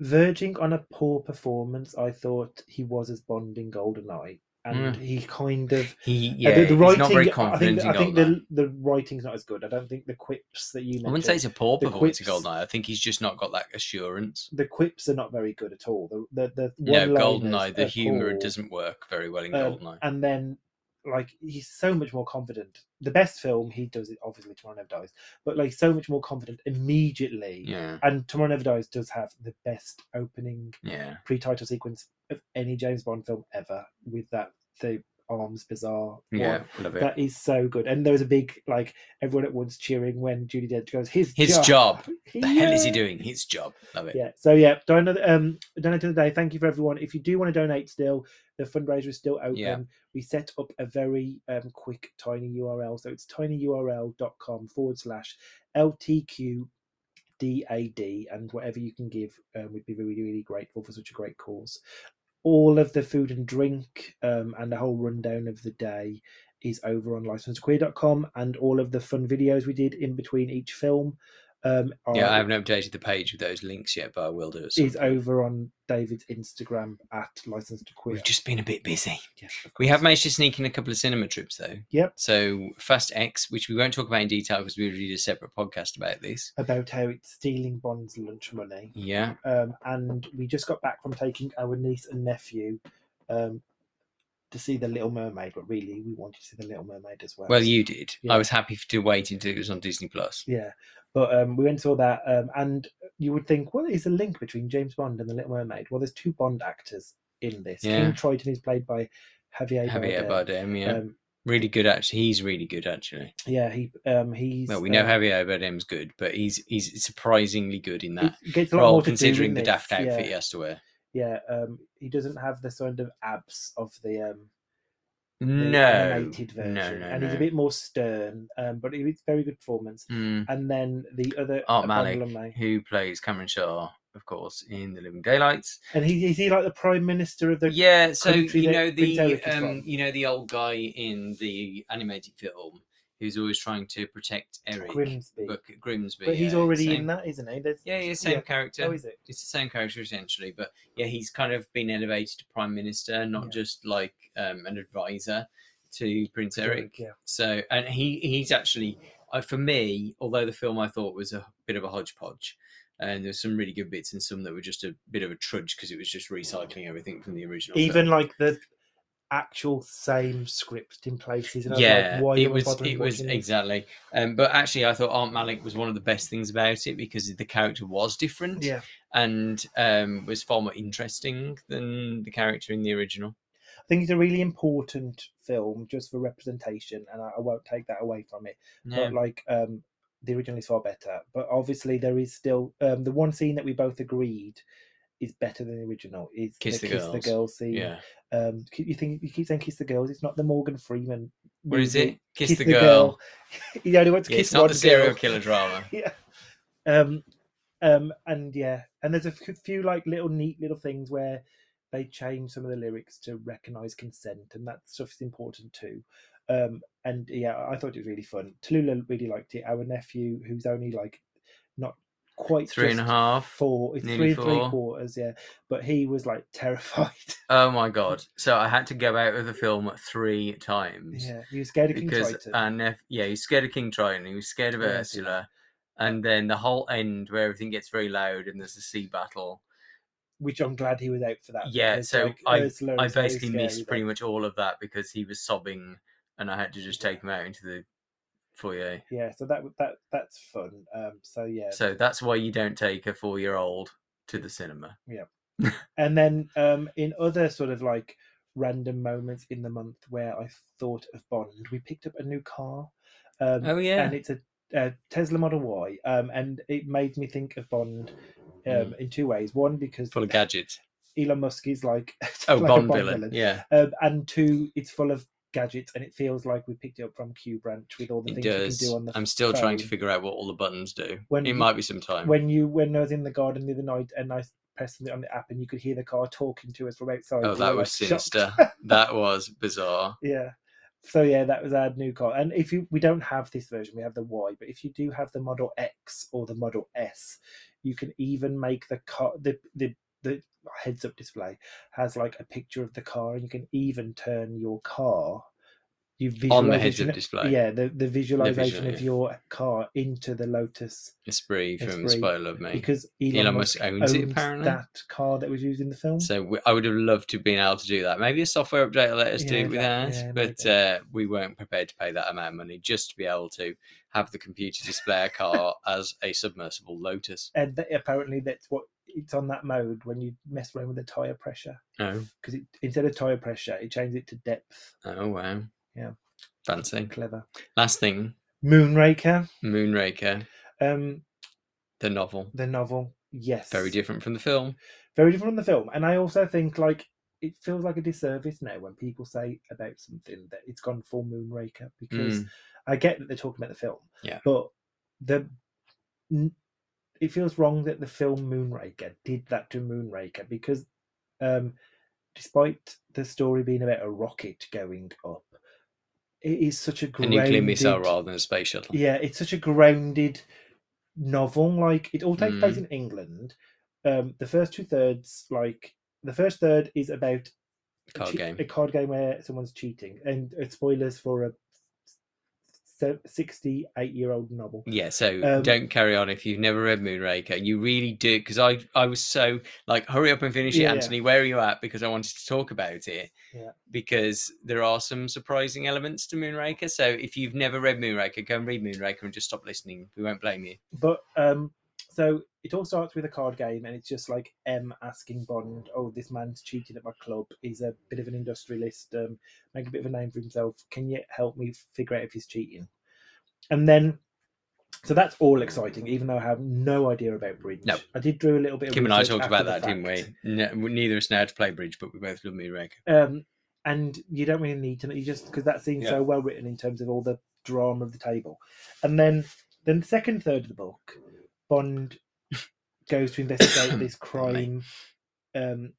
verging on a poor performance. I thought he was as Bond in Goldeneye, and Mm. he kind of He uh, yeah, the, the he's writing. not very I confident think, in I think the the writing's not as good. I don't think the quips that you. I wouldn't say it's a poor performance in Goldeneye. I think he's just not got that assurance. the quips are not very good at all. The the, the No, one-liners Goldeneye, the humour doesn't work very well in Um, Goldeneye. and then like he's so much more confident. The best film he does it obviously Tomorrow Never Dies, but like so much more confident immediately. Yeah, And Tomorrow Never Dies does have the best opening yeah. pre-title sequence of any James Bond film ever, with that the arms bazaar. Yeah, love it. That is so good, and there was a big like everyone at once cheering when Judi Dench goes, "His His job. the hell is he doing? His job. Love it. Yeah. So yeah, donate um donate of the day. Thank you for everyone. If you do want to donate still, the fundraiser is still open. Yeah. We set up a very um quick tiny URL. So it's tinyurl.com forward slash LTQ DAD and whatever you can give, um, we'd be really, really grateful for such a great cause. All of the food and drink um, and the whole rundown of the day is over on licensequeer.com and all of the fun videos we did in between each film um, are, Yeah, I haven't updated the page with those links yet, but I will do it. soon. is over on David's Instagram at License to Queer. We've just been a bit busy. Yes, We have managed to sneak in a couple of cinema trips though. Yep. So Fast X, which we won't talk about in detail because we already did a separate podcast about this. about how it's stealing Bond's lunch money. Yeah. Um, and we just got back from taking our niece and nephew um, to see The Little Mermaid, but really we wanted to see The Little Mermaid as well. Well, you did. Yeah. I was happy to wait until it was on Disney Plus. Yeah, but um, we went and saw that, um, and you would think, what is the link between James Bond and The Little Mermaid? Well, there's two Bond actors in this. Yeah. King Triton is played by Javier Javier Bardem. Bardem, yeah, Um, really good. Actually, he's really good. Actually, yeah, he um, he's well, we know um, Javier Bardem's good, but he's he's surprisingly good in that gets a lot role, do considering the daft outfit yeah. he has to wear. Yeah, um, he doesn't have the sort of abs of the um the No, animated version, no, no, and he's a bit more stern. Um, but it's very good performance. Mm. And then the other Art Malik, alumni- who plays Cameron Shaw, of course, in The Living Daylights. and he is he like the prime minister of the Yeah, so you know the um, you know the old guy in the animated film who's always trying to protect Eric, Grimsby? but Grimsby. but he's yeah, already same- in that, isn't he? There's, Yeah, yeah, same yeah. character. Oh, is it? It's the same character essentially, but yeah, he's kind of been elevated to prime minister, not Yeah. just like um, an advisor to Prince Eric. Yeah. So, and he he's actually uh, for me, although the film I thought was a bit of a hodgepodge, and there's some really good bits and some that were just a bit of a trudge because it was just recycling everything from the original. film. Even like the actual same script in places. And I was yeah, like, why it was it was this? exactly. Um, but actually, I thought Art Malik was one of the best things about it because the character was different Yeah, and um, was far more interesting than the character in the original. I think it's a really important film just for representation, and I, I won't take that away from it. Yeah. But like, um, the original is far better. But obviously, there is still um, the one scene that we both agreed is better than the original. Is Kiss the kiss the Girls. girl scene. yeah. Um, keep- you think you keep saying kiss the girls? It's not the Morgan Freeman. What is it? Kiss, the, girl. he only wants to Yeah, kiss it's not the serial girl. killer drama. yeah. Um, um, and yeah, and there's a few like little neat little things where they change some of the lyrics to recognize consent, and that stuff is important too. Um, and yeah, I thought it was really fun. Tallulah really liked it. Our nephew, who's only like not quite Three and a half. four, it's three and three quarters, yeah. But he was like terrified. Oh my god! So I had to go out of the film three times yeah, he was scared of King because Triton. nep- yeah, he's scared of King Triton. He was scared of Ursula. Ursula, and then the whole end where everything gets very loud and there's a sea battle. which I'm glad he was out for that. Yeah, so like, I- I basically missed pretty much all of that because he was sobbing, and I had to just take him out into the foyer. Yeah, so that that that's fun. Um, so yeah, So that's why you don't take a four-year-old to the cinema. Yeah. and then um, in other sort of like random moments in the month where I thought of Bond, we picked up a new car. Um, Oh yeah, and it's a, a Tesla Model Y, um, and it made me think of Bond um, Mm. in two ways. One, because full of gadgets. Elon Musk is like, Oh, like a Bond, villain. Yeah, Um, and two, it's full of gadgets, and it feels like we picked it up from Q Branch with all the it things you can do on the. I'm still trying to figure out what all the buttons do. When it you- might be some time. When you when I was in the garden the other night, and I pressed something on the app and you could hear the car talking to us from outside. Oh, that was like, sinister. that was bizarre. yeah. So yeah, that was our new car. And if you we don't have this version, we have the Y, but if you do have the Model X or the Model S, you can even make the car the the the heads up display has like a picture of the car and you can even turn your car you On the heads up display. yeah the, the visualization visual, of yeah. your car into the lotus Esprit from Esprit, Love Me. because elon, Elon musk, Musk owns it, apparently. that car that was used in the film So we, I would have loved to have been able to do that. Maybe a software update will let us do it with that- ours, yeah, but uh, we weren't prepared to pay that amount of money just to be able to have the computer display a car as a submersible Lotus. and apparently that's what it's on that mode when you mess around with the tire pressure Oh, because instead of tire pressure it changes it to depth oh wow. Yeah. Fancy. clever Last thing, moonraker Moonraker, um the novel. the novel yes Very different from the film. very different from the film and i also think like it feels like a disservice now when people say about something that it's gone full moonraker because Mm. i get that they're talking about the film Yeah. but the it feels wrong that the film moonraker did that to moonraker because um despite the story being about a rocket going up it is such a A grounded, nuclear missile rather than a space shuttle. yeah, it's such a grounded novel. Like it all takes place Mm. in England. Um, the first two thirds, like the first third, is about a Card che- game. a card game where someone's cheating, and it's spoilers for a sixty-eight-year-old novel. Yeah, so Um, don't carry on if you've never read Moonraker. You really do because I I was so like hurry up and finish it, Yeah, yeah. Antony. Where are you at? Because I wanted to talk about it. Yeah. Because there are some surprising elements to Moonraker. So if you've never read Moonraker, go and read Moonraker and just stop listening. We won't blame you. But um, so it all starts with a card game, and it's just like M asking Bond, "Oh, this man's cheating at my club. He's a bit of an industrialist, um, make a bit of a name for himself. Can you help me figure out if he's cheating?" And then, so that's all exciting, even though I have no idea about bridge. No. I did do a little bit. Of Kim and I talked about that, didn't we? No, neither of us know how to play bridge, but we both love Moonraker. Um, and you don't really need to. know- You just because that seems Yeah. so well written in terms of all the drama of the table, and then then the second third of the book, Bond goes to investigate this crime um,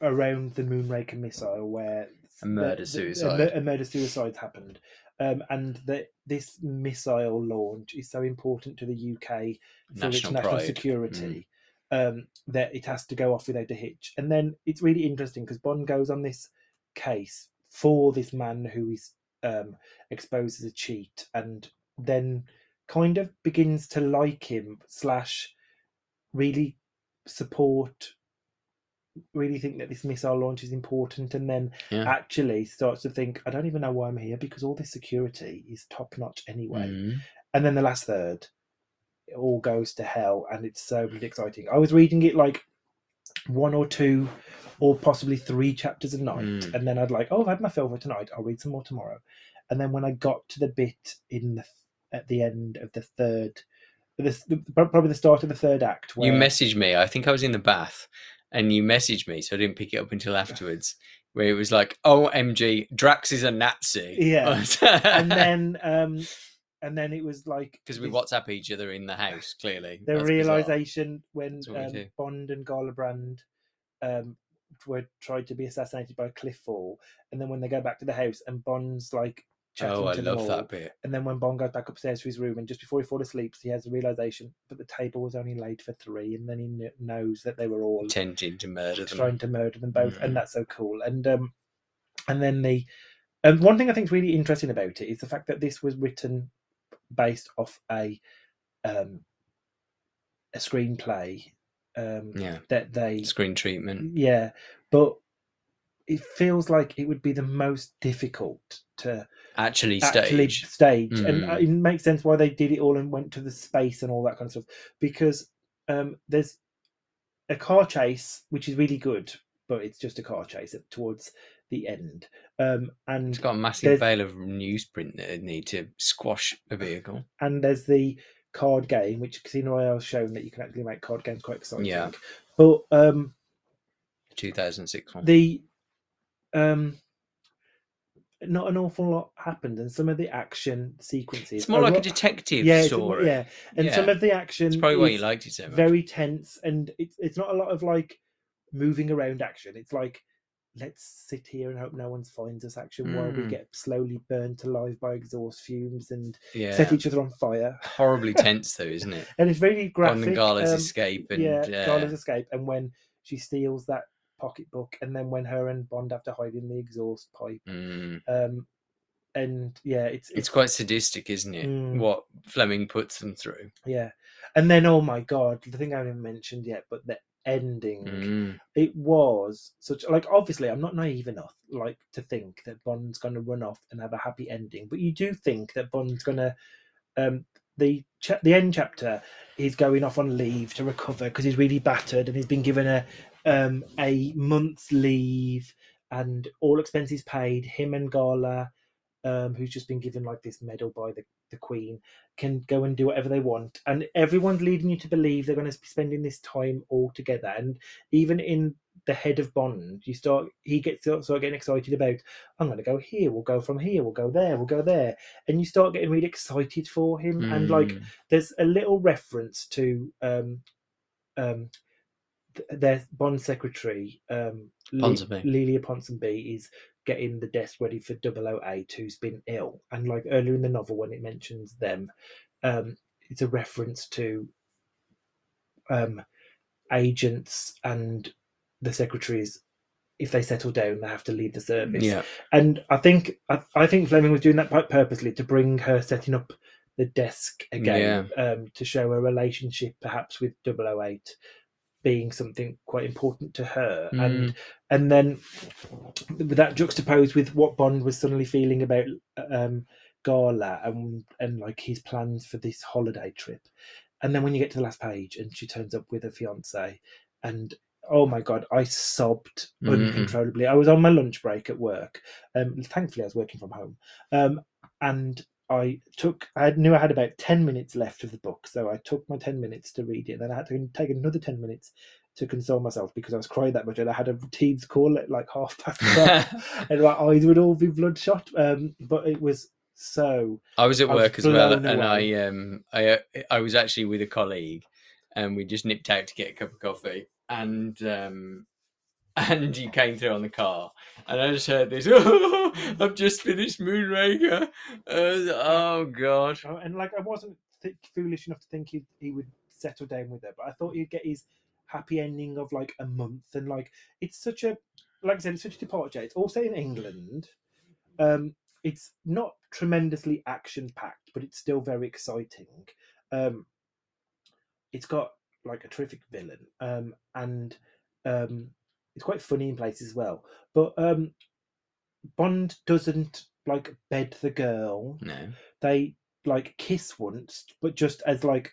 around the Moonraker missile, where A murder suicide. a, a murder suicide happened, um, and that this missile launch is so important to the UK for its National national pride. Mm. security um, that it has to go off without a hitch. And then it's really interesting because Bond goes on this case for this man who is um, exposed as a cheat, and then kind of begins to like him slash really support really think that this missile launch is important and then Yeah. actually starts to think i don't even know why i'm here because all this security is top notch anyway Mm. and then the last third it all goes to hell and it's so really exciting i was reading it like one or two or possibly three chapters a night Mm. and then i'd like oh i've had my fill for tonight i'll read some more tomorrow and then when i got to the bit in the at the end of the third this probably the start of the third act Where... You messaged me. I think I was in the bath, and you messaged me, so I didn't pick it up until afterwards. Where it was like, "OMG, Drax is a Nazi." Yeah. and then um and then it was like because we WhatsApp each other in the house, clearly. the That's bizarre. realization when what we um. Bond and Gala Brand um were tried to be assassinated by cliff fall, and then when they go back to the house and Bond's like chatting Oh, I to love them that bit. and then when Bond goes back upstairs to his room, and just before he falls asleep, he has the realization that the table was only laid for three, and then he kn- knows that they were all Intending to murder them. trying to murder them both, Mm. and that's so cool. And um, and then the um, one thing I think is really interesting about it is the fact that this was written based off a um, a screenplay um, Yeah. that they Screen treatment. yeah, but it feels like it would be the most difficult to Actually, actually stage. stage, and uh, Mm. it makes sense why they did it all and went to the space and all that kind of stuff because um, there's a car chase which is really good, but it's just a car chase towards the end, um, and It's got a massive bale of newsprint that it need to squash a vehicle. and there's the card game which Casino Royale has shown that you can actually make card games quite exciting. Yeah. but um, 2006 one. the um not an awful lot happened, and some of the action sequences. It's more like a detective yeah, story. yeah, and some of the action. It's probably why you liked it so much. very tense, and it's it's not a lot of like moving around action. It's like let's sit here and hope no one finds us action while we Mm. get slowly burnt alive by exhaust fumes and yeah. set each other on fire. Horribly tense though, isn't it? And it's very graphic. On the Gala's um, escape and yeah, uh, Gala's escape, and when she steals that pocketbook, and then when her and Bond have to hide in the exhaust pipe. mm, Um, and yeah, it's it's quite sadistic, isn't it? Mm. What Fleming puts them through. yeah, and then oh my god, the thing I haven't mentioned yet, but the ending. Mm, It was such like obviously I'm not naive enough like to think that Bond's going to run off and have a happy ending, but you do think that Bond's going to um the cha- the end chapter he's going off on leave to recover because he's really battered and he's been given a um a month's leave and all expenses paid him and Gala um who's just been given like this medal by the the queen can go and do whatever they want and everyone's leading you to believe they're going to be spending this time all together and even in the head of Bond, you start he gets start getting excited about. I'm going to go here. We'll go from here. We'll go there. We'll go there, and you start getting really excited for him. And like, mm, there's a little reference to um, um, their Bond secretary, um, Ponsonby. Loelia Ponsonby, is getting the desk ready for 008, who's been ill. And like earlier in the novel, when it mentions them, um, it's a reference to um, agents and the secretaries. If they settle down, they have to leave the service yeah. and I think I, I think Fleming was doing that quite purposely to bring her setting up the desk again um, to show a relationship perhaps with 008 being something quite important to her. And and then with that juxtaposed with what Bond was suddenly feeling about um, Gala and and like his plans for this holiday trip. And then when you get to the last page and she turns up with her fiance and oh my god i sobbed Mhm. uncontrollably. I was on my lunch break at work. Um thankfully i was working from home. Um and i took i knew i had about 10 minutes left of the book so i took my 10 minutes to read it And then i had to take another 10 minutes to console myself because i was crying that much and i had a Teams call at like half past 12 and my eyes would all be bloodshot um but it was so I was at I was work as well, and away. I um I I was actually with a colleague, and we just nipped out to get a cup of coffee, and um and you came through on the car, and I just heard this. Oh, I've just finished Moonraker. Oh God. Oh, and like I wasn't th- foolish enough to think he he would settle down with her, but I thought he'd get his happy ending of like a month, and like it's such a like I said, it's such a departure. It's also in England. Um, it's not tremendously action packed, but it's still very exciting. Um, it's got like a terrific villain, um, and um, it's quite funny in places as well. But um, Bond doesn't like bed the girl No. they like kiss once, but just as like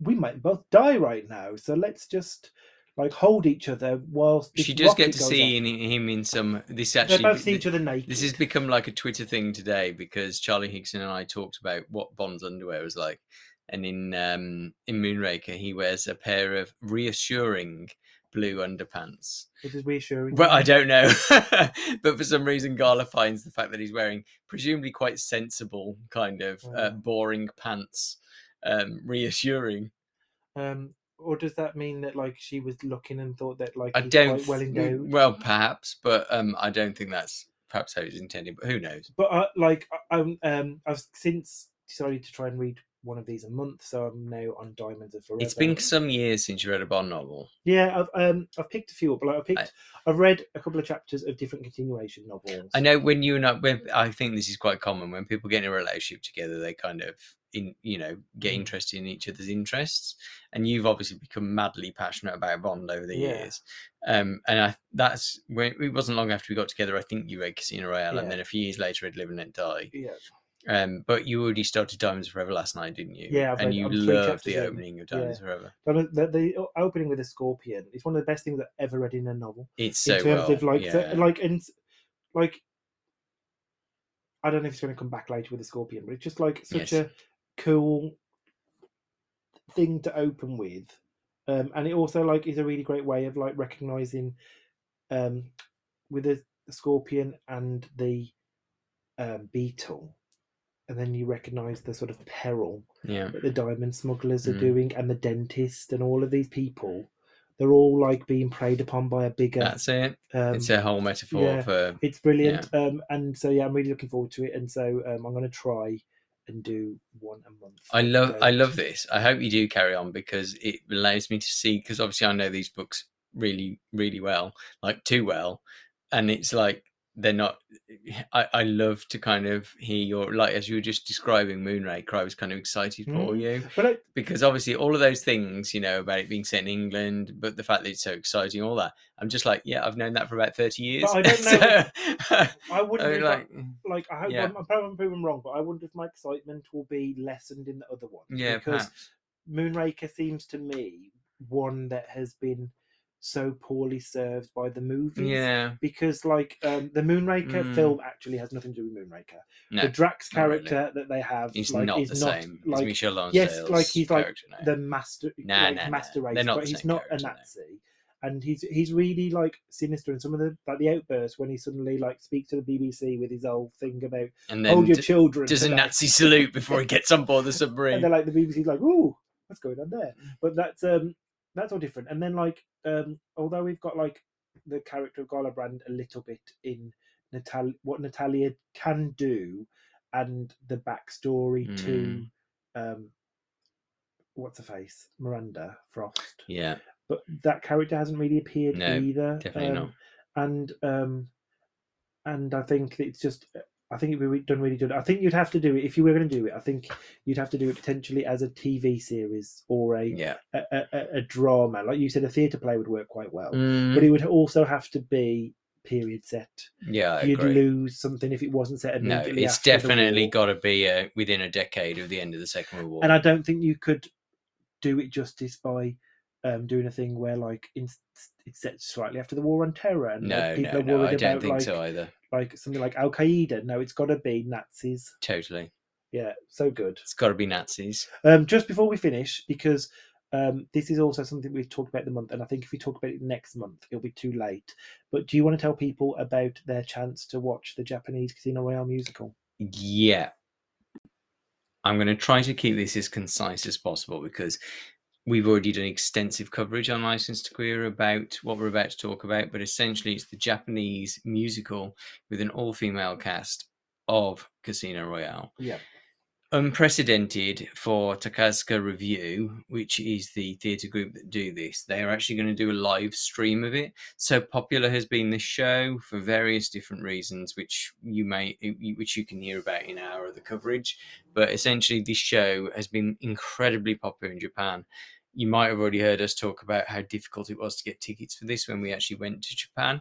we might both die right now, so let's just like hold each other whilst She does get to see in, him in some. This They actually. both see each other naked. This has become like a Twitter thing today because Charlie Higson and I talked about what Bond's underwear was like, and in um, in Moonraker he wears a pair of reassuring blue underpants. It is reassuring. Well, I don't know, but for some reason Gala finds the fact that he's wearing presumably quite sensible kind of uh, Mm. boring pants um, reassuring. Um, or does that mean that like she was looking and thought that like I he's don't. quite well endowed? well, perhaps, but um, I don't think that's perhaps how it's intended. But who knows? but uh, like I- I'm um I've since decided to try and read one of these a month, so I'm now on Diamonds Are Forever. It's been some years since you read a Bond novel. yeah, I've um I've picked a few up. Like I picked, I- I've read a couple of chapters of different continuation novels. I know when you and I, when, I think this is quite common when people get in a relationship together, they kind of in you know get Mm. interested in each other's interests, and you've obviously become madly passionate about Bond over the Yeah. years. Um, and I that's when it wasn't long after we got together. I think you read Casino Royale, Yeah. and then a few years later, read Live and Let Die. Yeah, Um, but you already started Diamonds Forever last night, didn't you? Yeah, I've and read- you loved the in. opening of Diamonds Forever. But the, the opening with a scorpion is one of the best things I've ever read in a novel. It's so in terms well, of like, yeah. so- like, and like, I don't know if it's going to come back later with the scorpion, but it's just like such Yes. a cool thing to open with, um, and it also like is a really great way of like recognizing, um, with the, the scorpion and the um, beetle, and then you recognise the sort of peril Yeah. that the diamond smugglers are Mm. doing, and the dentist, and all of these people. They're all like being preyed upon by a bigger. That's it. um, It's a whole metaphor yeah. for it's brilliant. Um, and so yeah, I'm really looking forward to it. And so um, I'm going to try and do one a month. I love I love this. I hope you do carry on because it allows me to see because obviously I know these books really really well, like too well, and it's like they're not. I I love to kind of hear your like as you were just describing Moonraker. I was kind of excited for Mm. you But I, because obviously all of those things you know about it being set in England, but the fact that it's so exciting, all that. I'm just like, yeah, I've known that for about thirty years. I don't know- So, I wouldn't like, I, like. I hope yeah. I'm, I'm probably proven wrong, but I wonder if my excitement will be lessened in the other one. yeah, because perhaps. Moonraker seems to me one that has been so poorly served by the movies. yeah, Because like um, the Moonraker Mm. film actually has nothing to do with Moonraker. no, the Drax not really. character that they have He's like, not is the not same. like He's Michel yes, like he's like character now. the master, Nah, like nah, nah. master race, not but he's not a character. Nazi. And he's he's really like sinister, and some of the like the outbursts when he suddenly like speaks to the BBC with his old thing about and then hold your d- children. does a. Nazi salute before he gets on board the submarine and they're like the BBC's like, "Ooh, what's going on there?" Mm. But that's um that's all different. And then like um although we've got like the character of Gala Brand a little bit in Natal what Natalia can do, and the backstory Mm. to um what's her face Miranda Frost, yeah, but that character hasn't really appeared No, either. definitely um, not. And um and I think it's just. I think it'd be done really good. I think you'd have to do it if you were going to do it. I think you'd have to do it potentially as a TV series or a Yeah. a, a, a- drama. Like you said, a theatre play would work quite well, Mm, but it would also have to be period set. yeah, I You'd agree. lose something if it wasn't set No, it's definitely got to be uh, within a decade of the end of the Second World War. And I don't think you could do it justice by um, doing a thing where like in, it's set slightly after the war on terror, and no, like, people no, are no, worried I don't about think like so either. like something like Al Qaeda. No, it's got to be Nazis. Totally, Yeah, so good. it's got to be Nazis. Um, just before we finish, because um, this is also something we've talked about the month, and I think if we talk about it next month, it'll be too late. But do you want to tell people about their chance to watch the Japanese Casino Royale musical? Yeah. I'm going to try to keep this as concise as possible because we've already done extensive coverage on License to Queer about what we're about to talk about, but essentially it's the Japanese musical with an all female cast of Casino Royale. Yeah. Unprecedented for Takarazuka Revue, which is the theatre group that do this. They are actually going to do a live stream of it. So popular has been this show for various different reasons, which you may, which you can hear about in our other coverage. But essentially, this show has been incredibly popular in Japan. You might have already heard us talk about how difficult it was to get tickets for this when we actually went to Japan.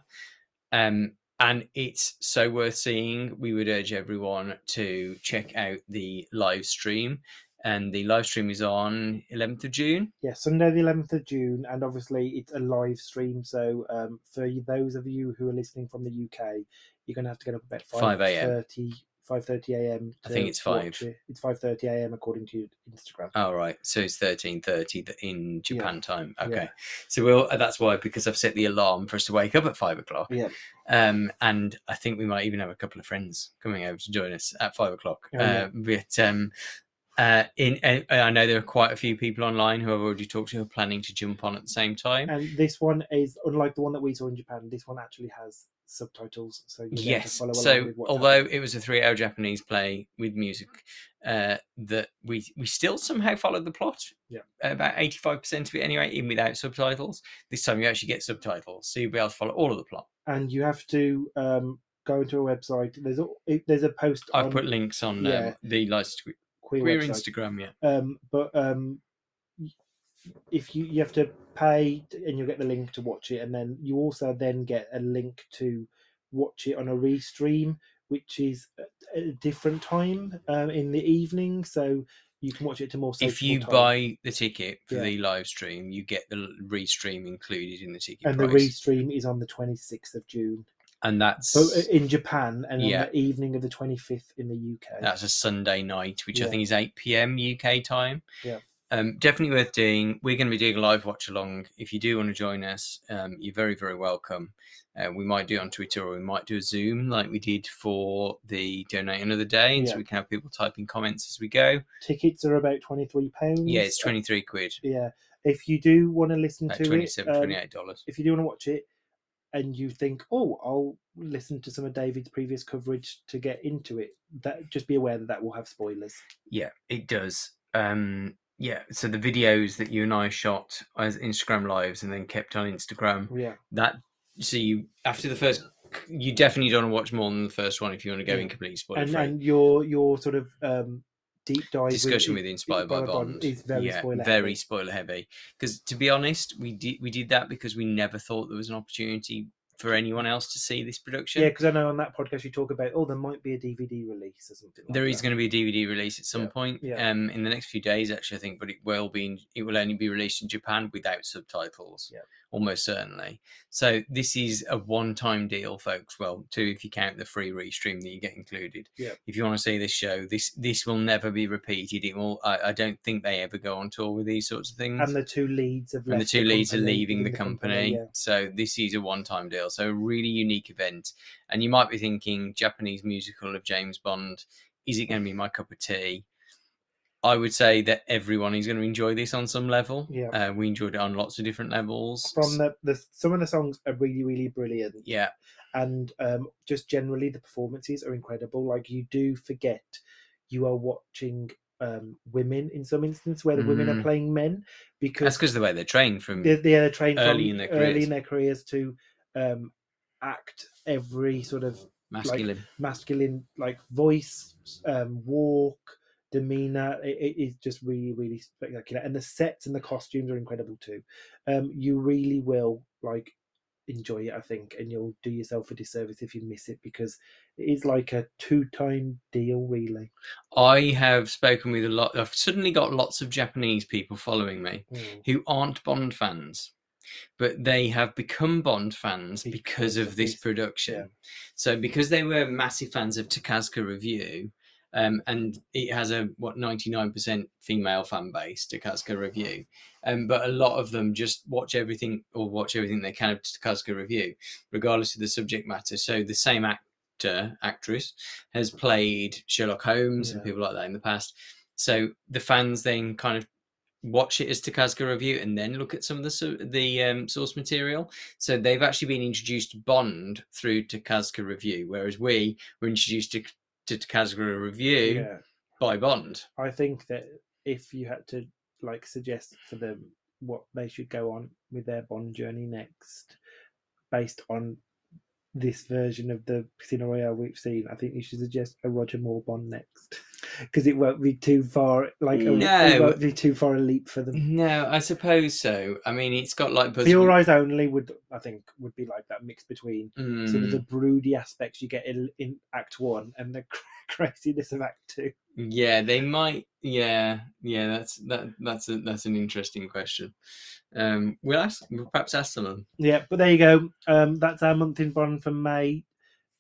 Um, and it's so worth seeing. We would urge everyone to check out the live stream. And the live stream is on 11th of June. Yeah, Sunday the 11th of June, and obviously it's a live stream. So um, for those of you who are listening from the UK, you're going to have to get up about 5 a.m.. 5.30 5.30 a.m. I think it's 5. it. It's 5.30 a.m. according to your Instagram. Oh right, so it's thirteen thirty in Yeah. Japan time. Yeah. Okay, so we'll. uh, That's why because I've set the alarm for us to wake up at five o'clock. Yeah. Um, and I think we might even have a couple of friends coming over to join us at five o'clock. Oh, yeah. uh, but um, uh, in uh, I know there are quite a few people online who I've already talked to who are planning to jump on at the same time. And this one is unlike the one that we saw in Japan. This one actually has subtitles, so Yes. So although happening. it was a three-hour Japanese play with music, uh, that we we still somehow followed the plot. Yeah. About eighty-five percent of it anyway, even without subtitles. This time you actually get subtitles, so you'll be able to follow all of the plot. and you have to um, go into a website. There's a there's a post. I've on put links on yeah. um, the license queer, queer. Instagram. Yeah. Um, but um, if you you have to pay and you'll get the link to watch it, and then you also then get a link to watch it on a restream, which is a different time um, in the evening, so you can watch it to more. If you time. buy the ticket for Yeah. the live stream, you get the restream included in the ticket and the price, restream is on the 26th of June. and that's So uh, in Japan, and Yeah. on the evening of the 25th in the UK. That's a Sunday night, which I think is 8 p.m. UK time. Yeah. Um, definitely worth doing. We're going to be doing a live watch along. If you do want to join us, um, you're very, very welcome. Uh, we might do it on Twitter or we might do a Zoom like we did for the Donate Another Day. And Yeah. so we can have people typing comments as we go. Tickets are about twenty three pounds. Yeah, it's 23 quid, Yeah, if you do want to listen like to 27 it, um, $28. if you do want to watch it, and you think, oh, I'll listen to some of David's previous coverage to get into it, that just be aware that that will have spoilers. Yeah, it does. Um, yeah, so the videos that you and I shot as Instagram lives and then kept on Instagram, Yeah, that so you after the first, you definitely don't want to watch more than the first one if you want to go Yeah. in complete spoiler and free. and your your sort of um, deep dive Discussion with, with Inspired by Bond is very yeah, spoiler very heavy. spoiler heavy. Because to be honest, we did we did that because we never thought there was an opportunity for anyone else to see this production. Yeah, because I know on that podcast you talk about oh there might be a DVD release or something. Like There is that. going to be a DVD release at some Yeah, point, yeah. um, in the next few days, actually, I think, but it will be. In, it will only be released in Japan without subtitles, Yeah. Almost certainly. So this is a one-time deal, folks. Well, two if you count the free restream that you get included. Yeah. If you want to see this show, this this will never be repeated. It will. I, I don't think they ever go on tour with these sorts of things. And the two leads have and the two leads are leaving the leaving company. yeah. So this is a one-time deal. So a really unique event. And you might be thinking, Japanese musical of James Bond, is it going to be my cup of tea? I would say that everyone is going to enjoy this on some level. Yeah. Uh, we enjoyed it on lots of different levels. From the, the some of the songs are really really brilliant. yeah, and um, just generally the performances are incredible. Like you do forget you are watching um, women in some instance where the women are Mm. playing men because that's because the way they're trained from. they're, they're trained early in their early careers. in their careers to um, act every sort of masculine. masculine like voice, um, walk, demeanor. It, it is just really really spectacular, and the sets and the costumes are incredible too. Um, you really will like enjoy it, I think, and you'll do yourself a disservice if you miss it because it is like a two-time deal, really. I have spoken with a lot. I've suddenly got lots of Japanese people following me who aren't Bond fans, but they have become Bond fans because, Because of this production. yeah. So because they were massive fans of Takarazuka Revue, um, and it has a what ninety nine percent female fan base, to Takarazuka Revue, um, but a lot of them just watch everything or watch everything they can of Takarazuka Revue, regardless of the subject matter. So the same actor actress has played Sherlock Holmes and people like that in the past. So the fans then kind of watch it as Takarazuka Revue and then look at some of the the um, source material. So they've actually been introduced to Bond through Takarazuka Revue, whereas we were introduced to, to Takarazuka Revue Yeah, by Bond. I think that if you had to like suggest for them what they should go on with their Bond journey next, based on this version of the Casino Royale we've seen, I think you should suggest a Roger Moore Bond next, because it won't be too far. Like a, it won't be too far a leap for them. No, I suppose so. I mean, it's got like Buzz. The All Eyes Only would, I think, would be like that mix between sort of Mm, the broody aspects you get in, in Act One and the craziness of Act Two. yeah, they might. Yeah, yeah. That's that. That's a that's an interesting question. Um, we'll ask. We'll perhaps ask them. Yeah, but there you go. Um, that's our month in Bond for May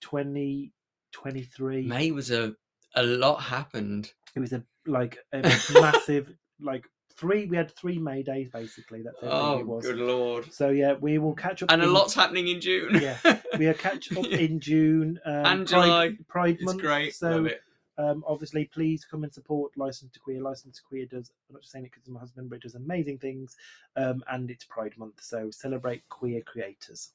2023. May was a a lot happened. It was a like a massive like three. We had three May days basically. That's Oh, it was. good lord! So yeah, we will catch up. And a lot's happening in June. Yeah, we are catch up in June. Um, And Pride- July. Pride it's month. great. So um, obviously, please come and support License to Queer. License to Queer does. I'm not just saying it because my husband, but it does amazing things. Um, and it's Pride Month, so celebrate queer creators.